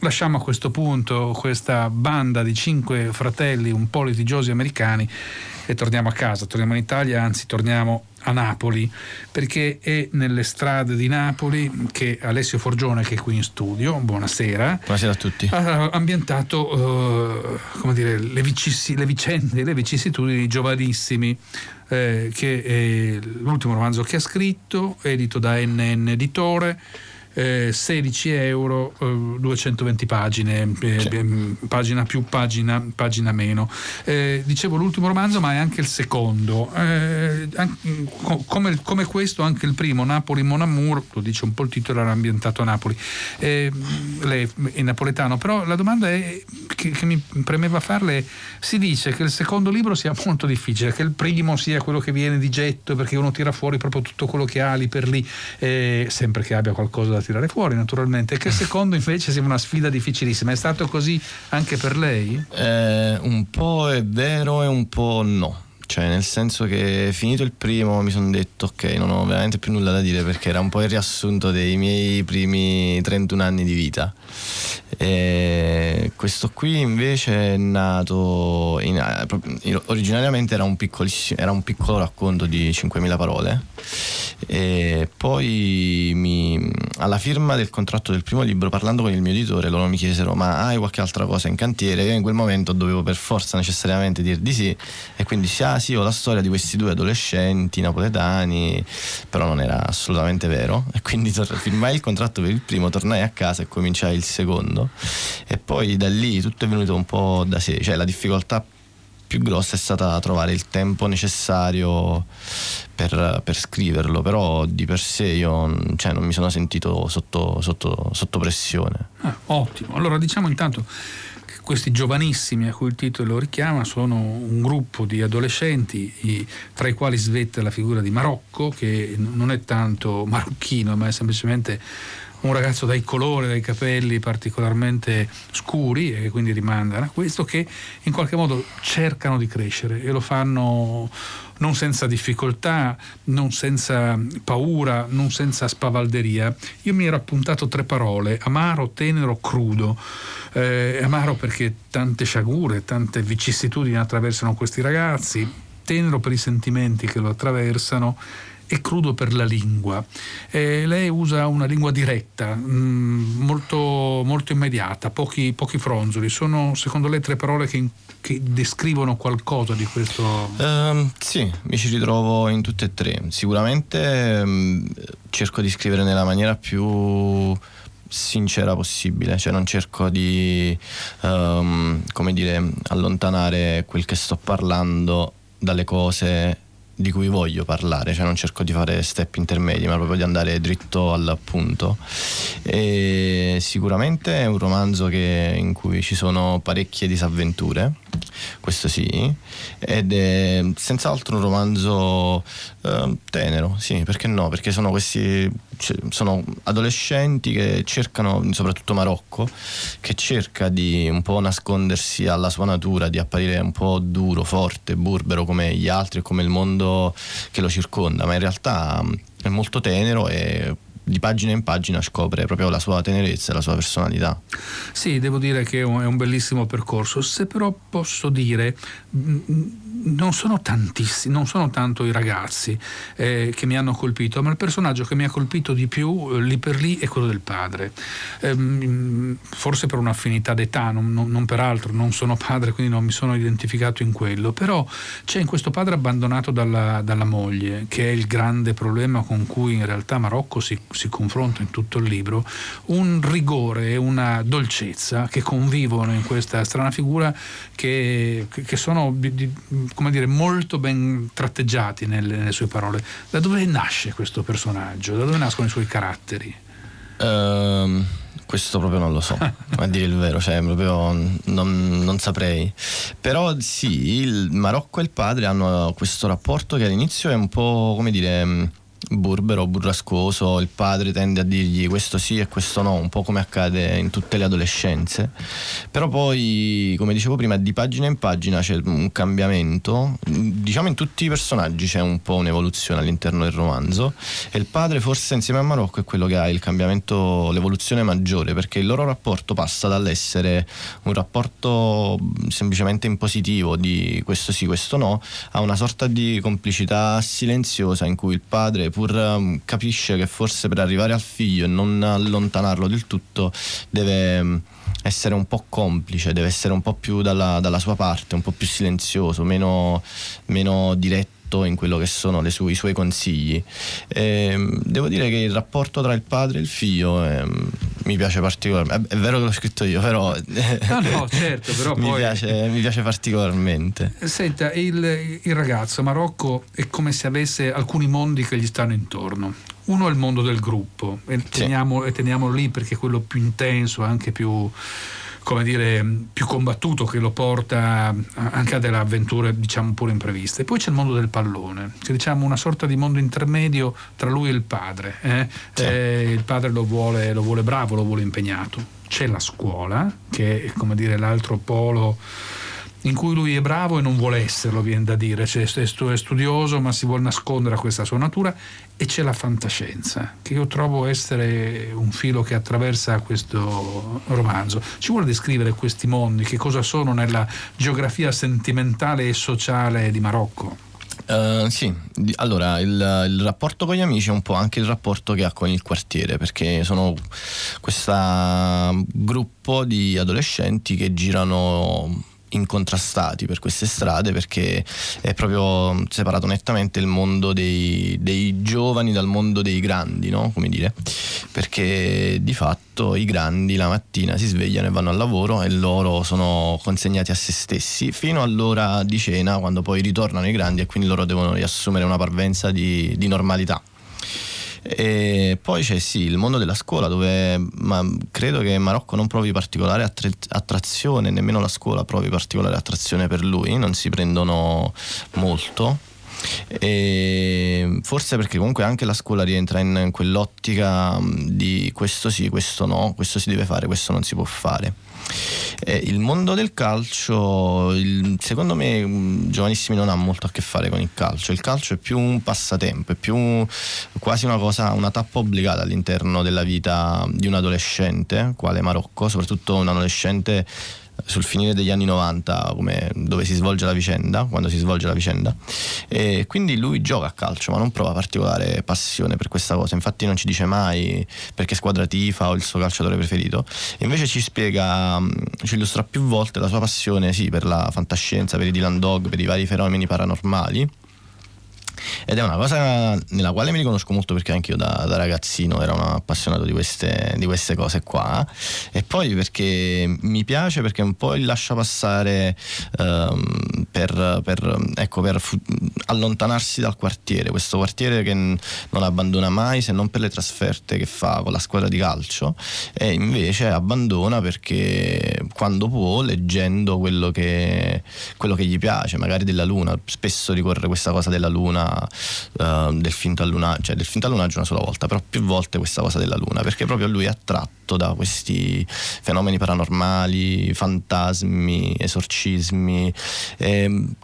lasciamo a questo punto questa banda di cinque fratelli un po' litigiosi americani e torniamo a casa, torniamo in Italia, anzi torniamo a Napoli, perché è nelle strade di Napoli che Alessio Forgione, che è qui in studio, buonasera, buonasera a tutti, ha ambientato uh, dire, le, vicissi, le, vicende, le vicissitudini giovanissimi, eh, che è l'ultimo romanzo che ha scritto, edito da NN Editore eh, 16 euro, eh, 220 pagine, eh, sì. pagina più, pagina, pagina meno. Eh, dicevo l'ultimo romanzo, ma è anche il secondo. Eh, come, come, questo, anche il primo, Napoli Mon Amour, lo dice un po' il titolo, era ambientato a Napoli. Eh, lei è napoletano, però la domanda è, che, che mi premeva farle, si dice che il secondo libro sia molto difficile, che il primo sia quello che viene di getto perché uno tira fuori proprio tutto quello che ha lì per lì, sempre che abbia qualcosa da da tirare fuori naturalmente, che secondo invece sia una sfida difficilissima. È stato così anche per lei? Eh, un po' è vero e un po' no. Cioè, nel senso che finito il primo mi sono detto ok, non ho veramente più nulla da dire perché era un po' il riassunto dei miei primi 31 anni di vita. E questo qui invece è nato in, eh, originariamente era un, era un piccolo racconto di 5.000 parole. E poi mi, alla firma del contratto del primo libro parlando con il mio editore loro mi chiesero ma hai qualche altra cosa in cantiere? Io in quel momento dovevo per forza necessariamente dire di sì e quindi sì, ah, sì ho la storia di questi due adolescenti napoletani però non era assolutamente vero e quindi firmai il contratto per il primo tornai a casa e cominciai il secondo e poi da lì tutto è venuto un po' da sé. Cioè la difficoltà più grossa è stata trovare il tempo necessario per, per scriverlo, però di per sé io cioè, non mi sono sentito sotto, sotto, sotto pressione. Ah, ottimo, allora diciamo intanto questi giovanissimi a cui il titolo richiama sono un gruppo di adolescenti tra i quali svetta la figura di Marocco che non è tanto marocchino ma è semplicemente un ragazzo dai colori, dai capelli particolarmente scuri e quindi rimandano a questo che in qualche modo cercano di crescere e lo fanno non senza difficoltà, non senza paura, non senza spavalderia. Io mi ero appuntato tre parole, amaro, tenero, crudo. Eh, amaro perché tante sciagure, tante vicissitudini attraversano questi ragazzi, tenero per i sentimenti che lo attraversano e crudo per la lingua. Eh, lei usa una lingua diretta, mh, mm, molto, molto, immediata, pochi, pochi, fronzoli. Sono secondo lei tre parole che, che descrivono qualcosa di questo? Uh, sì, mi ci ritrovo in tutte e tre. Sicuramente um, cerco di scrivere nella maniera più sincera possibile, cioè non cerco di um, come dire, allontanare quel che sto parlando dalle cose di cui voglio parlare, cioè non cerco di fare step intermedi, ma proprio di andare dritto al punto. E sicuramente è un romanzo che, in cui ci sono parecchie disavventure, questo sì, ed è senz'altro un romanzo eh, tenero, sì, perché no? Perché sono questi sono adolescenti che cercano, soprattutto Marocco, che cerca di un po' nascondersi alla sua natura, di apparire un po' duro, forte, burbero come gli altri, come il mondo che lo circonda, ma in realtà mm, è molto tenero e di pagina in pagina scopre proprio la sua tenerezza la sua personalità. Sì, devo dire che è un, è un bellissimo percorso. Se però posso dire, non sono tantissimi, non sono tanto i ragazzi eh, che mi hanno colpito, ma il personaggio che mi ha colpito di più eh, lì per lì è quello del padre. Eh, forse per un'affinità d'età, non, non, non, per altro, non sono padre, quindi non mi sono identificato in quello, però c'è in questo padre abbandonato dalla, dalla moglie, che è il grande problema con cui in realtà Marocco si, si confronta in tutto il libro, un rigore e una dolcezza che convivono in questa strana figura che, che sono di, di, come dire, molto ben tratteggiati nelle, nelle, sue parole. Da dove nasce questo personaggio? Da dove nascono i suoi caratteri? Um, questo proprio non lo so, a dire il vero, cioè proprio non, non, saprei. Però sì, il Marocco e il padre hanno questo rapporto che all'inizio è un po', come dire burbero, burrascoso, il padre tende a dirgli questo sì e questo no, un po' come accade in tutte le adolescenze, però poi, come dicevo prima, di pagina in pagina c'è un cambiamento, diciamo in tutti i personaggi c'è un po' un'evoluzione all'interno del romanzo e il padre forse insieme a Marocco è quello che ha il cambiamento, l'evoluzione maggiore, perché il loro rapporto passa dall'essere un rapporto semplicemente impositivo di questo sì, questo no, a una sorta di complicità silenziosa in cui il padre pur um, capisce che forse per arrivare al figlio e non allontanarlo del tutto deve um, essere un po' complice, deve essere un po' più dalla, dalla sua parte, un po' più silenzioso, meno, meno diretto in quello che sono sue, i suoi consigli. E, ehm, devo dire che il rapporto tra il padre e il figlio eh, mi piace particolarmente. È, vero che l'ho scritto io, però. No, no, certo, però mi, poi... piace, mi piace particolarmente. Senta, il, il ragazzo Marocco è come se avesse alcuni mondi che gli stanno intorno. Uno è il mondo del gruppo, e teniamo, sì. teniamolo lì perché è quello più intenso, anche più come dire, più combattuto che lo porta anche a delle avventure diciamo pure impreviste. Poi c'è il mondo del pallone, che diciamo una sorta di mondo intermedio tra lui e il padre. Eh? Sì. Eh, il padre lo vuole, lo vuole bravo, lo vuole impegnato. C'è la scuola, che è come dire l'altro polo in cui lui è bravo e non vuole esserlo, viene da dire, cioè, è studioso ma si vuole nascondere a questa sua natura e c'è la fantascienza, che io trovo essere un filo che attraversa questo romanzo. Ci vuole descrivere questi mondi, che cosa sono nella geografia sentimentale e sociale di Marocco? Uh, sì, allora il, il, rapporto con gli amici è un po' anche il rapporto che ha con il quartiere, perché sono questo gruppo di adolescenti che girano incontrastati per queste strade perché è proprio separato nettamente il mondo dei, dei giovani dal mondo dei grandi, no? Come dire? Perché di fatto i grandi la mattina si svegliano e vanno al lavoro e loro sono consegnati a se stessi fino all'ora di cena quando poi ritornano i grandi e quindi loro devono riassumere una parvenza di, di normalità. E poi c'è sì il mondo della scuola dove credo che Marocco non provi particolare attrazione, nemmeno la scuola provi particolare attrazione per lui, non si prendono molto. E forse perché comunque anche la scuola rientra in quell'ottica di questo sì, questo no, questo si deve fare, questo non si può fare. Eh, il mondo del calcio, il, secondo me, mm, Giovanissimi non ha molto a che fare con il calcio. Il calcio è più un passatempo, è più quasi una cosa, una tappa obbligata all'interno della vita di un adolescente, quale Marocco, soprattutto un adolescente sul finire degli anni 90 come, dove si svolge la vicenda, quando si svolge la vicenda. E quindi lui gioca a calcio ma non prova particolare passione per questa cosa, infatti non ci dice mai perché squadra tifa o il suo calciatore preferito, invece ci spiega, mm, ci illustra più volte la sua passione sì per la fantascienza, per i Dylan Dog, per i vari fenomeni paranormali ed è una cosa nella quale mi riconosco molto perché anche io da, da ragazzino ero un appassionato di queste, di queste, cose qua. E poi perché mi piace perché un po' il lascia passare um, per, per, ecco, per fu- allontanarsi dal quartiere, questo quartiere che n- non abbandona mai se non per le trasferte che fa con la squadra di calcio. E invece abbandona perché quando può leggendo quello che, quello che gli piace, magari della luna, spesso ricorre questa cosa della luna uh, del finto allunaggio, cioè del finto allunaggio una sola volta, però più volte questa cosa della luna, perché proprio lui è attratto da questi fenomeni paranormali, fantasmi, esorcismi,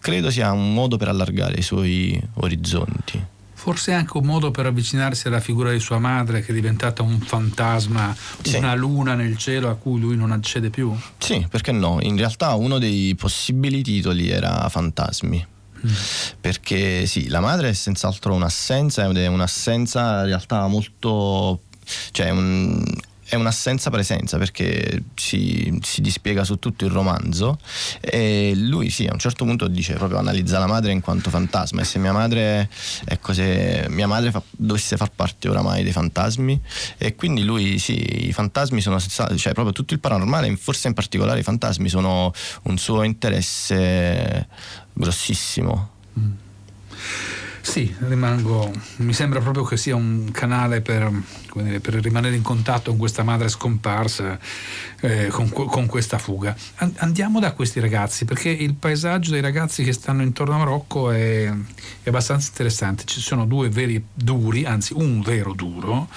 credo sia un modo per allargare i suoi orizzonti forse anche un modo per avvicinarsi alla figura di sua madre che è diventata un fantasma, sì. una luna nel cielo a cui lui non accede più? Sì, perché no? In realtà uno dei possibili titoli era Fantasmi. Perché sì, la madre è senz'altro un'assenza è un'assenza in realtà molto... cioè un, è un'assenza presenza perché si, si, dispiega su tutto il romanzo e lui sì a un certo punto dice proprio analizza la madre in quanto fantasma e se mia madre ecco se mia madre fa, dovesse far parte oramai dei fantasmi e quindi lui sì i fantasmi sono cioè proprio tutto il paranormale forse in particolare i fantasmi sono un suo interesse grossissimo. Mm. Sì, rimango, mi sembra proprio che sia un canale per, dire, per rimanere in contatto con questa madre scomparsa, eh, con, con, questa fuga. Andiamo da questi ragazzi, perché il paesaggio dei ragazzi che stanno intorno a Marocco è, è abbastanza interessante. Ci sono due veri duri, anzi un vero duro,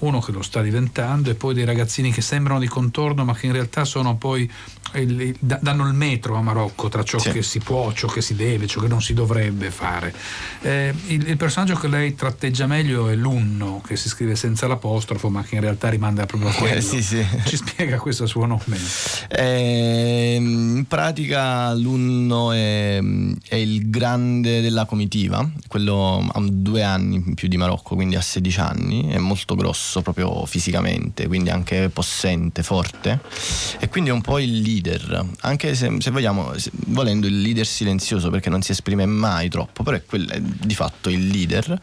uno che lo sta diventando e poi dei ragazzini che sembrano di contorno ma che in realtà sono poi il, danno il metro a Marocco tra ciò sì. che si può, ciò che si deve, ciò che non si dovrebbe fare. Eh, il, il, personaggio che lei tratteggia meglio è l'Unno, che si scrive senza l'apostrofo, ma che in realtà rimanda proprio a quello. Eh, sì, sì. Ci spiega questo suo nome? Eh, in pratica l'Unno è, è, il grande della comitiva, quello ha due anni in più di Marocco, quindi ha 16 anni, è molto grosso proprio fisicamente, quindi anche possente, forte, e quindi è un po' il leader leader, anche se, se vogliamo, se, volendo il leader silenzioso perché non si esprime mai troppo, però è, quel, è di fatto il leader.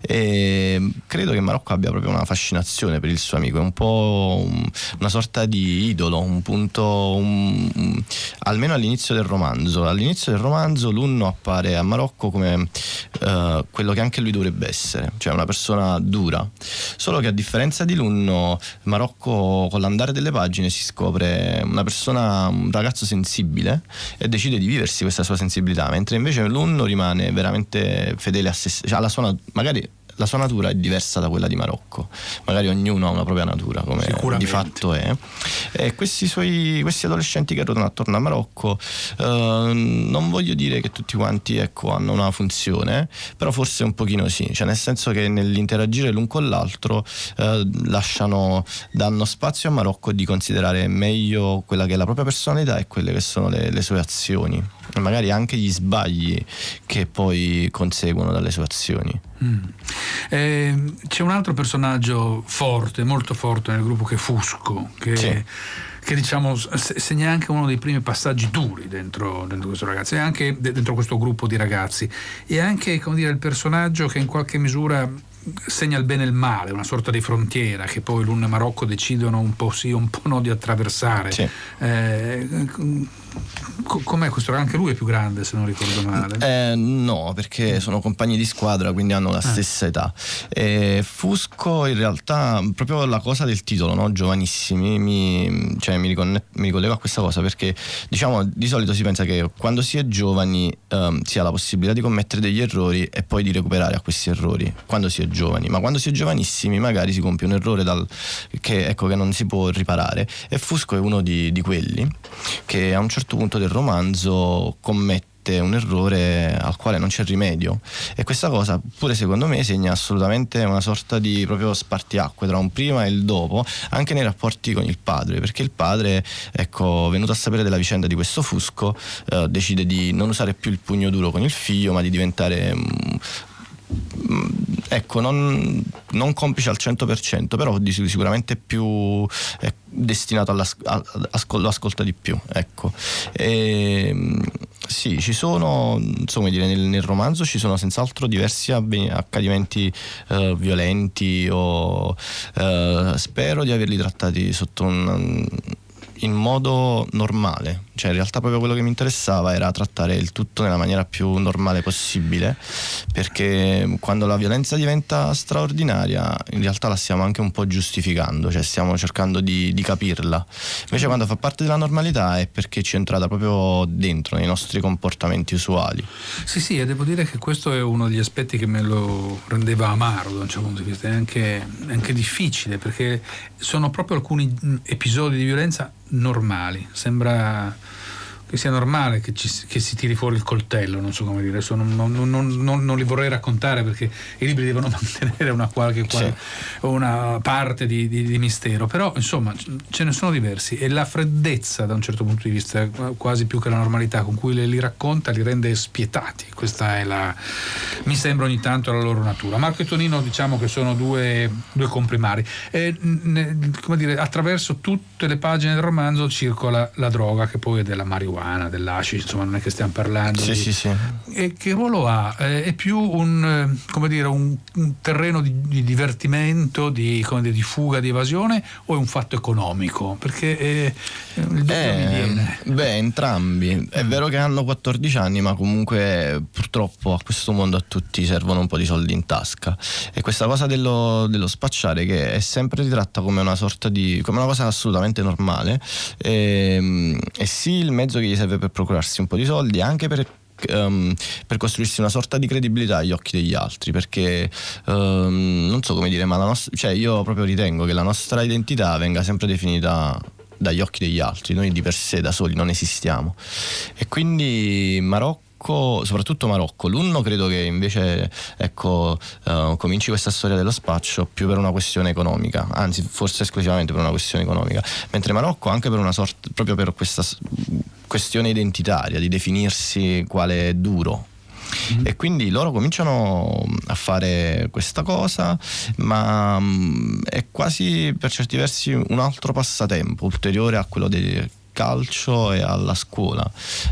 E credo che Marocco abbia proprio una fascinazione per il suo amico, è un po' un, una sorta di idolo, un punto, un, almeno all'inizio del romanzo. All'inizio del romanzo l'Unno appare a Marocco come uh, quello che anche lui dovrebbe essere, cioè una persona dura. Solo che a differenza di l'Unno, Marocco con l'andare delle pagine si scopre una persona un ragazzo sensibile e decide di viversi questa sua sensibilità, mentre invece l'Unno rimane veramente fedele a se cioè alla sua, magari la sua natura è diversa da quella di Marocco. Magari ognuno ha una propria natura, come di fatto è. E questi, suoi, questi adolescenti che ruotano attorno a Marocco, eh, non voglio dire che tutti quanti ecco, hanno una funzione, però forse un pochino sì, cioè nel senso che nell'interagire l'un con l'altro eh, lasciano, danno spazio a Marocco di considerare meglio quella che è la propria personalità e quelle che sono le, le sue azioni e magari anche gli sbagli che poi conseguono dalle sue azioni. Mm. Eh, c'è un altro personaggio forte, molto forte nel gruppo che è Fusco, che, sì. che diciamo segna anche uno dei primi passaggi duri dentro, dentro questo ragazzo, e anche dentro questo gruppo di ragazzi. E anche come dire, il personaggio che in qualche misura segna il bene e il male, una sorta di frontiera che poi l'Un e Marocco decidono un po' sì, un po' no di attraversare. Sì. Eh, com'è questo? Anche lui è più grande se non ricordo male. Eh, no, perché sono compagni di squadra, quindi hanno la ah. stessa età. E Fusco in realtà, proprio la cosa del titolo, no? giovanissimi, mi, cioè, mi, riconne- mi ricollego a questa cosa perché diciamo di solito si pensa che quando si è giovani um, si ha la possibilità di commettere degli errori e poi di recuperare a questi errori quando si è giovani, ma quando si è giovanissimi magari si compie un errore dal, che, ecco, che, non si può riparare e Fusco è uno di, di quelli che a un certo punto del romanzo commette un errore al quale non c'è rimedio. E questa cosa pure secondo me segna assolutamente una sorta di proprio spartiacque tra un prima e il dopo anche nei rapporti con il padre perché il padre ecco venuto a sapere della vicenda di questo Fusco eh, decide di non usare più il pugno duro con il figlio ma di diventare mm, ecco, non, non, complice al 100%, però sicuramente più è destinato all'ascolto di più. Ecco. E, ehm, sì, ci sono, insomma, dire, nel, nel, romanzo ci sono senz'altro diversi accadimenti eh, violenti o eh, spero di averli trattati sotto un in modo normale, cioè in realtà proprio quello che mi interessava era trattare il tutto nella maniera più normale possibile, perché quando la violenza diventa straordinaria in realtà la stiamo anche un po' giustificando, cioè stiamo cercando di, di capirla, invece quando fa parte della normalità è perché ci è entrata proprio dentro nei nostri comportamenti usuali. Sì, sì, e devo dire che questo è uno degli aspetti che me lo rendeva amaro da un certo punto di vista, è anche, anche difficile perché sono proprio alcuni episodi di violenza normali. Sembra che sia normale che, ci, che, si tiri fuori il coltello, non so come dire, adesso non, non, non, non, li vorrei raccontare perché i libri devono mantenere una qualche sì. una parte di, di, di, mistero, però insomma ce ne sono diversi e la freddezza da un certo punto di vista, quasi più che la normalità con cui le, li racconta, li rende spietati, questa è la, mi sembra ogni tanto la loro natura. Marco e Tonino diciamo che sono due, due comprimari, e, ne, come dire, attraverso tutte le pagine del romanzo circola la droga che poi è della marijuana marijuana, dell'asci, insomma non è che stiamo parlando. Sì, di... sì, sì. E che ruolo ha? Eh, è più un, eh, come dire, un, un terreno di, di divertimento, di, dire, di, fuga, di evasione o è un fatto economico? Perché eh, il dubbio eh, mi viene. Beh, entrambi. È vero che hanno 14 anni, ma comunque purtroppo a questo mondo a tutti servono un po' di soldi in tasca. E questa cosa dello, dello spacciare che è sempre ritratta come una sorta di... come una cosa assolutamente normale. E, ehm, e sì, il mezzo che gli serve per procurarsi un po' di soldi, anche per Um, per costruirsi una sorta di credibilità agli occhi degli altri perché um, non so come dire ma la nostra, cioè io proprio ritengo che la nostra identità venga sempre definita dagli occhi degli altri noi di per sé da soli non esistiamo e quindi Marocco soprattutto Marocco. L'Unno credo che invece ecco, uh, cominci questa storia dello spaccio più per una questione economica, anzi forse esclusivamente per una questione economica, mentre Marocco anche per una sorta, proprio per questa questione identitaria, di definirsi quale duro, Mm-hmm. E quindi loro cominciano a fare questa cosa, ma mm, è quasi per certi versi un altro passatempo ulteriore a quello dei calcio e alla scuola.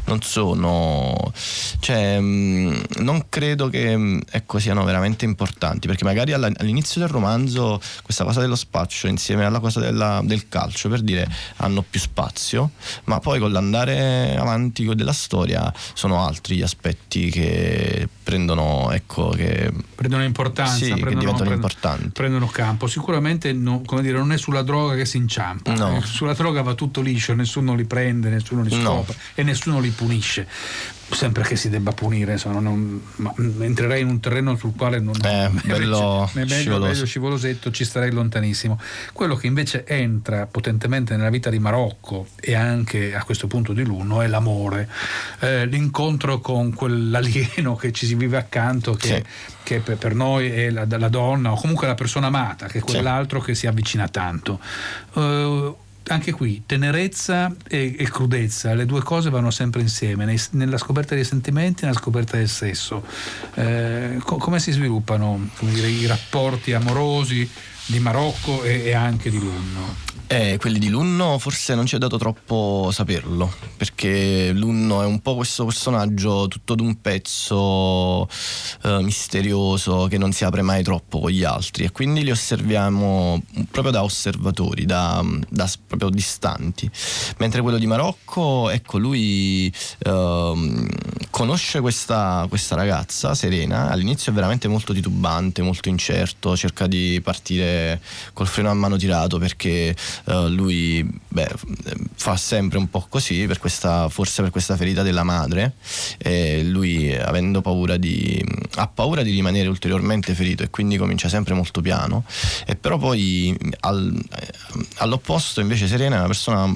Non sono, cioè, mm, non credo che mm, ecco, siano veramente importanti, perché magari all'inizio del romanzo questa cosa dello spaccio insieme alla cosa della, del calcio, per dire, hanno più spazio, ma poi con l'andare avanti della storia sono altri gli aspetti che prendono, ecco, che, prendono importanza, sì, prendono, che diventano prendono, importanti. Prendono campo. Sicuramente no, dire, non è sulla droga che si inciampa, no. sulla droga va tutto liscio, nessuno li prende, nessuno li scopre no. e nessuno li punisce sempre che si debba punire, insomma, non, ma, entrerei in un terreno sul quale non eh, bello, è meglio, meglio scivolosetto, ci starei lontanissimo. Quello che invece entra potentemente nella vita di Marocco e anche a questo punto di Luno è l'amore, eh, l'incontro con quell'alieno che ci si vive accanto, che, sì. che per, per, noi è la, la, donna o comunque la persona amata, che è quell'altro sì. che si avvicina tanto. Uh, anche qui tenerezza e, e, crudezza, le due cose vanno sempre insieme, nei, nella scoperta dei sentimenti e nella scoperta del sesso. Eh, co- come si sviluppano dire, i rapporti amorosi di Marocco e, e anche di Lunno? Eh, quelli di Lunno forse non ci è dato troppo saperlo, perché Lunno è un po' questo personaggio tutto d'un pezzo eh, misterioso che non si apre mai troppo con gli altri e quindi li osserviamo proprio da osservatori, da, da proprio distanti. Mentre quello di Marocco, ecco, lui eh, conosce questa, questa ragazza, Serena, all'inizio è veramente molto titubante, molto incerto, cerca di partire col freno a mano tirato perché uh, lui beh, fa sempre un po' così, per questa, forse per questa ferita della madre, e lui avendo paura di, ha paura di rimanere ulteriormente ferito e quindi comincia sempre molto piano, e però poi al, all'opposto invece Serena è una persona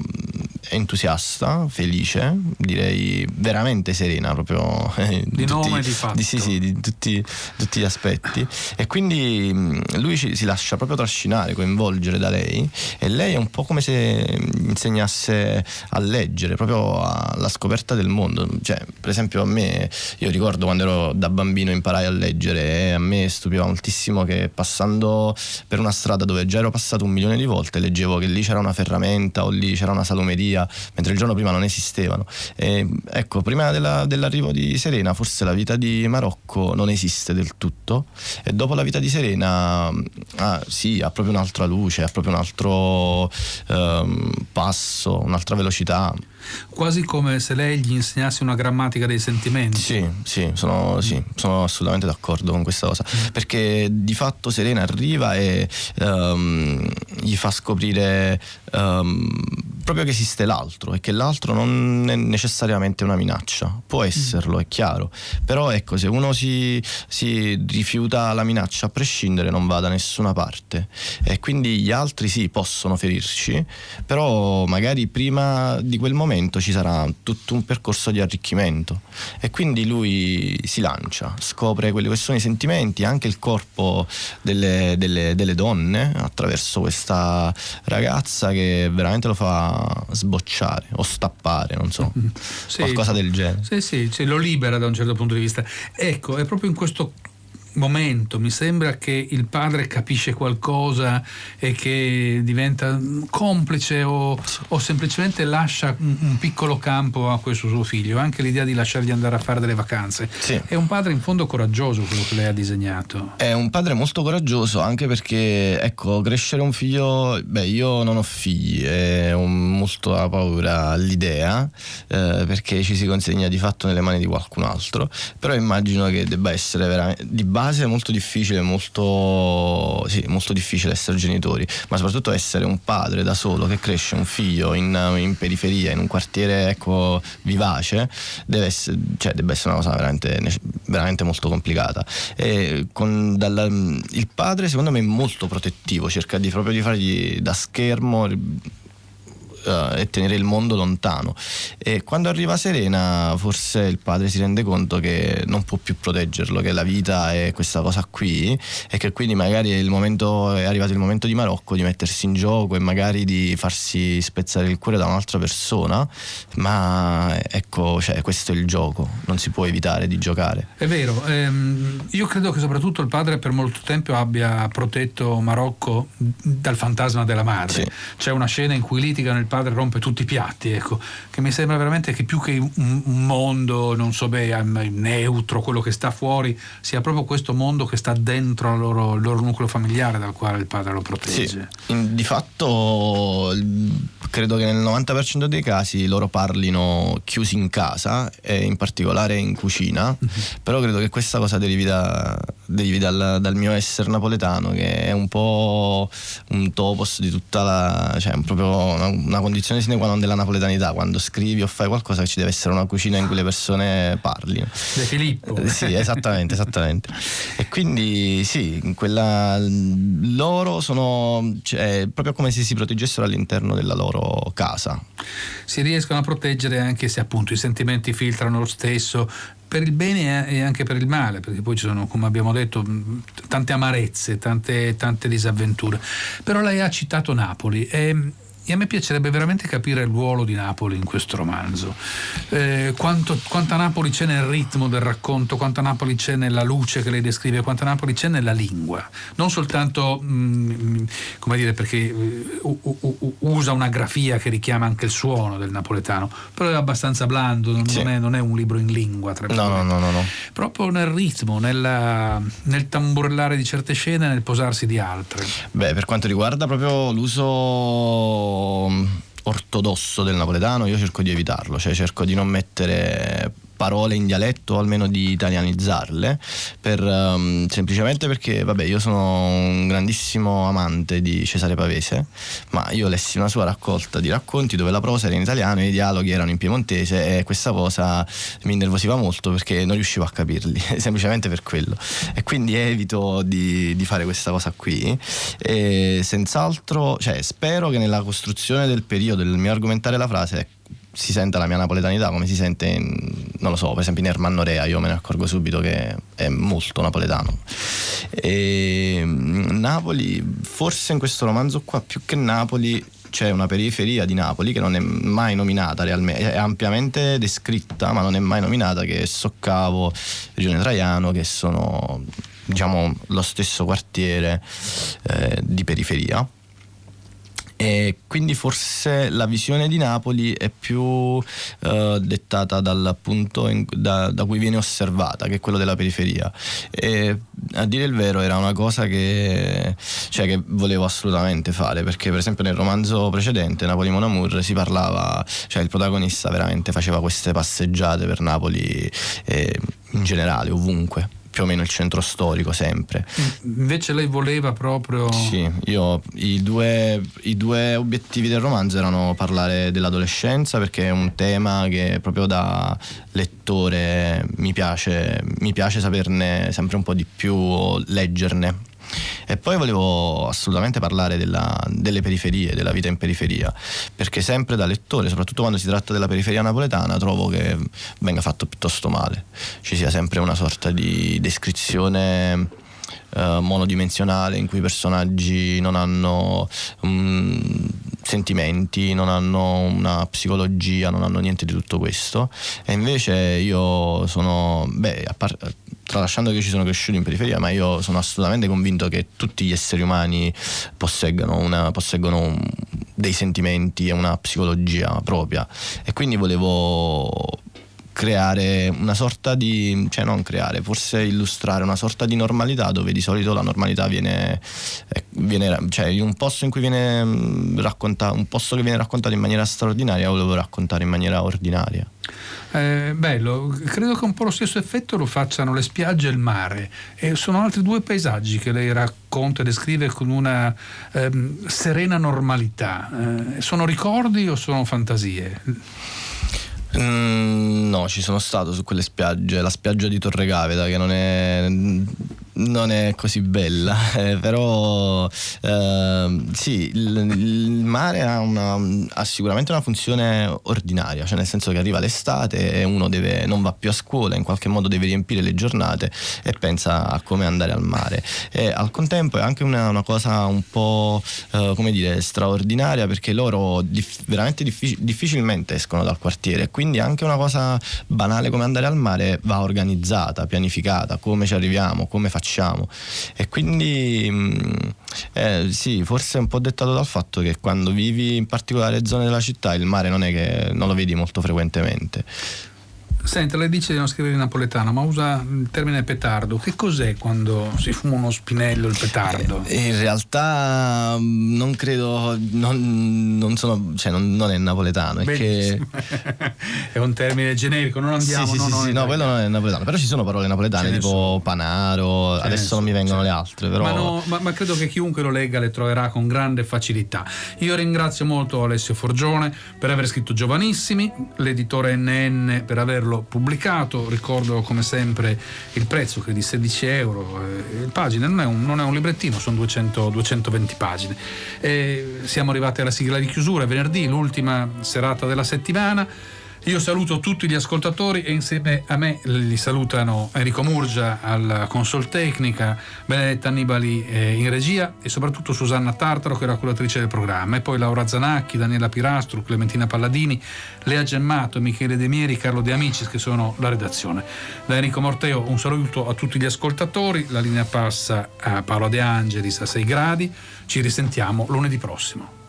entusiasta, felice, direi veramente serena proprio di tutti, nome e di fatto. Di, sì, sì, di tutti, tutti, gli aspetti e quindi lui ci, si lascia proprio trascinare, coinvolgere da lei e lei è un po' come se insegnasse a leggere, proprio alla scoperta del mondo. Cioè, per esempio a me, io ricordo quando ero da bambino imparai a leggere e a me stupiva moltissimo che passando per una strada dove già ero passato un milione di volte leggevo che lì c'era una ferramenta o lì c'era una salumeria, mentre il giorno prima non esistevano. E, ecco, prima della, dell'arrivo di Serena forse la vita di Marocco non esiste del tutto e dopo la vita di Serena ah, sì, ha proprio un'altra luce, ha proprio un altro um, passo, un'altra velocità. Quasi come se lei gli insegnasse una grammatica dei sentimenti. Sì, sì, sono, sì, sono assolutamente d'accordo con questa cosa. Mm. Perché di fatto Serena arriva e um, gli fa scoprire um, proprio che esiste l'altro e che l'altro non è necessariamente una minaccia. Può esserlo, è chiaro. Però ecco, se uno si, si rifiuta la minaccia a prescindere non va da nessuna parte. E quindi gli altri sì, possono ferirci, però magari prima di quel momento ci sarà tutto un percorso di arricchimento. E quindi lui si lancia, scopre quelli che sono i sentimenti, anche il corpo delle, delle, delle donne attraverso questa ragazza che veramente lo fa sbocciare o stappare, non so, sì, qualcosa del genere. Sì, sì, sì, lo libera da un certo punto di vista. Ecco, è proprio in questo momento, mi sembra che il padre capisce qualcosa e che diventa complice o, o semplicemente lascia un, un, piccolo campo a questo suo figlio, anche l'idea di lasciargli andare a fare delle vacanze. Sì. È un padre in fondo coraggioso quello che lei ha disegnato. È un padre molto coraggioso anche perché, ecco, crescere un figlio, beh, io non ho figli, è un, molto a paura l'idea, eh, perché ci si consegna di fatto nelle mani di qualcun altro, però immagino che debba essere veramente di base base è molto difficile, molto, sì, molto difficile essere genitori, ma soprattutto essere un padre da solo che cresce un figlio in, in periferia, in un quartiere ecco, vivace, deve essere, cioè, deve essere una cosa veramente, veramente molto complicata. Con, dalla, il padre secondo me è molto protettivo, cerca di, proprio di fargli da schermo uh, e tenere il mondo lontano. E quando arriva Serena, forse il padre si rende conto che non può più proteggerlo, che la vita è questa cosa qui e che quindi magari è, momento, è arrivato il momento di Marocco di mettersi in gioco e magari di farsi spezzare il cuore da un'altra persona, ma ecco, cioè, questo è il gioco, non si può evitare di giocare. È vero, ehm, io credo che soprattutto il padre per molto tempo abbia protetto Marocco dal fantasma della madre. Sì. C'è una scena in cui litigano il padre rompe tutti i piatti, ecco, che mi sembra veramente che più che un, mondo, non so beh, neutro, quello che sta fuori, sia proprio questo mondo che sta dentro loro, il loro nucleo familiare dal quale il padre lo protegge. Sì. In, di fatto credo che nel 90% dei casi loro parlino chiusi in casa e in particolare in cucina, mm-hmm. però credo che questa cosa derivi, da, derivi dal, dal, mio essere napoletano che è un po' un topos di tutta la... cioè proprio una, una condizione sine qua non della napoletanità, quando scrivi o fai qualcosa ci deve essere una cucina in cui le persone parlino. De Filippo. Eh, sì, esattamente, esattamente. E quindi sì, quella, loro sono cioè, proprio come se si proteggessero all'interno della loro casa. Si riescono a proteggere anche se appunto i sentimenti filtrano lo stesso, per il bene e anche per il male, perché poi ci sono, come abbiamo detto, tante amarezze, tante, tante disavventure. Però lei ha citato Napoli e e a me piacerebbe veramente capire il ruolo di Napoli in questo romanzo. Eh, quanto, quanta Napoli c'è nel ritmo del racconto, quanta Napoli c'è nella luce che lei descrive, quanta Napoli c'è nella lingua. Non soltanto, mh, mm, come dire, perché uh, uh, uh, usa una grafia che richiama anche il suono del napoletano, però è abbastanza blando, non, sì. non, è, non è, un libro in lingua. Tra no, no, no, no, no. Proprio nel ritmo, nella, nel tamburellare di certe scene, nel posarsi di altre. Beh, per quanto riguarda proprio l'uso ortodosso del napoletano io cerco di evitarlo, cioè cerco di non mettere parole in dialetto o almeno di italianizzarle, per, um, semplicemente perché vabbè, io sono un grandissimo amante di Cesare Pavese, ma io lessi una sua raccolta di racconti dove la prosa era in italiano e i dialoghi erano in piemontese e questa cosa mi innervosiva molto perché non riuscivo a capirli, semplicemente per quello. E quindi evito di, di fare questa cosa qui. E senz'altro, cioè, spero che nella costruzione del periodo, del mio argomentare la frase, si senta la mia napoletanità come si sente in, non lo so, per esempio in Ermanno Rea io me ne accorgo subito che è molto napoletano. E mm, Napoli, forse in questo romanzo qua più che Napoli c'è una periferia di Napoli che non è mai nominata realmente, è ampiamente descritta ma non è mai nominata che è Soccavo, Regione Traiano che sono diciamo lo stesso quartiere eh, di periferia e quindi forse la visione di Napoli è più eh, dettata dal punto in, da, da, cui viene osservata, che è quello della periferia. E a dire il vero era una cosa che, cioè, che volevo assolutamente fare, perché per esempio nel romanzo precedente, Napoli Monamur, si parlava, cioè il protagonista veramente faceva queste passeggiate per Napoli eh, in generale, ovunque più o meno il centro storico sempre. Invece lei voleva proprio... Sì, io i due, i due obiettivi del romanzo erano parlare dell'adolescenza perché è un tema che proprio da lettore mi piace, mi piace saperne sempre un po' di più, leggerne e poi volevo assolutamente parlare della, delle periferie, della vita in periferia, perché sempre da lettore, soprattutto quando si tratta della periferia napoletana, trovo che venga fatto piuttosto male. Ci sia sempre una sorta di descrizione eh, monodimensionale in cui i personaggi non hanno um, sentimenti, non hanno una psicologia, non hanno niente di tutto questo. E invece io sono, beh, a parte tralasciando che ci sono cresciuto in periferia, ma io sono assolutamente convinto che tutti gli esseri umani posseggono, una, posseggono dei sentimenti e una psicologia propria. E quindi volevo creare una sorta di, cioè non creare, forse illustrare una sorta di normalità dove di solito la normalità viene, eh, viene cioè un posto in cui viene mm, raccontato, un posto che viene raccontato in maniera straordinaria, volevo raccontare in maniera ordinaria. Eh, bello, credo che un po' lo stesso effetto lo facciano le spiagge e il mare e sono altri due paesaggi che lei racconta e descrive con una ehm, serena normalità. Eh, sono ricordi o sono fantasie? Mm, no, ci sono stato su quelle spiagge, la spiaggia di Torregaveda che non è non è così bella, eh, però eh, sì, il, il mare ha, una, ha, sicuramente una funzione ordinaria, cioè nel senso che arriva l'estate e uno deve, non va più a scuola, in qualche modo deve riempire le giornate e pensa a come andare al mare. E al contempo è anche una, una cosa un po' eh, come dire straordinaria perché loro dif- veramente diffic- difficilmente escono dal quartiere, quindi anche una cosa banale come andare al mare va organizzata, pianificata, come ci arriviamo, come facciamo facciamo. E quindi mm, eh, sì, forse è un po' dettato dal fatto che quando vivi in particolari zone della città il mare non è che non lo vedi molto frequentemente. Senta, lei dice di non scrivere in napoletano, ma usa il termine petardo. Che cos'è quando si fuma uno spinello il petardo? Eh, in realtà mm, non credo, non, non, sono, cioè non, non è napoletano. È, che... è un termine generico, non andiamo. Sì, sì, no, sì, sì no, quello non è napoletano. Però ci sono parole napoletane tipo sono. panaro, Ce adesso non mi vengono le altre. Però... Ma, no, ma, ma credo che chiunque lo legga le troverà con grande facilità. Io ringrazio molto Alessio Forgione per aver scritto Giovanissimi, l'editore NN per averlo averlo pubblicato, ricordo come sempre il prezzo che è di 16 euro, eh, pagine, non è, un, non è un librettino, sono 200, 220 pagine. E siamo arrivati alla sigla di chiusura, venerdì, l'ultima serata della settimana. Io saluto tutti gli ascoltatori e insieme a me li salutano Enrico Murgia alla console tecnica, Benedetta Annibali eh, in regia e soprattutto Susanna Tartaro che la curatrice del programma e poi Laura Zanacchi, Daniela Pirastru, Clementina Palladini, Lea Gemmato, Michele De Mieri, Carlo De Amicis che sono la redazione. Da Enrico Morteo un saluto a tutti gli ascoltatori, la linea passa a Paolo De Angelis a 6 gradi, ci risentiamo lunedì prossimo.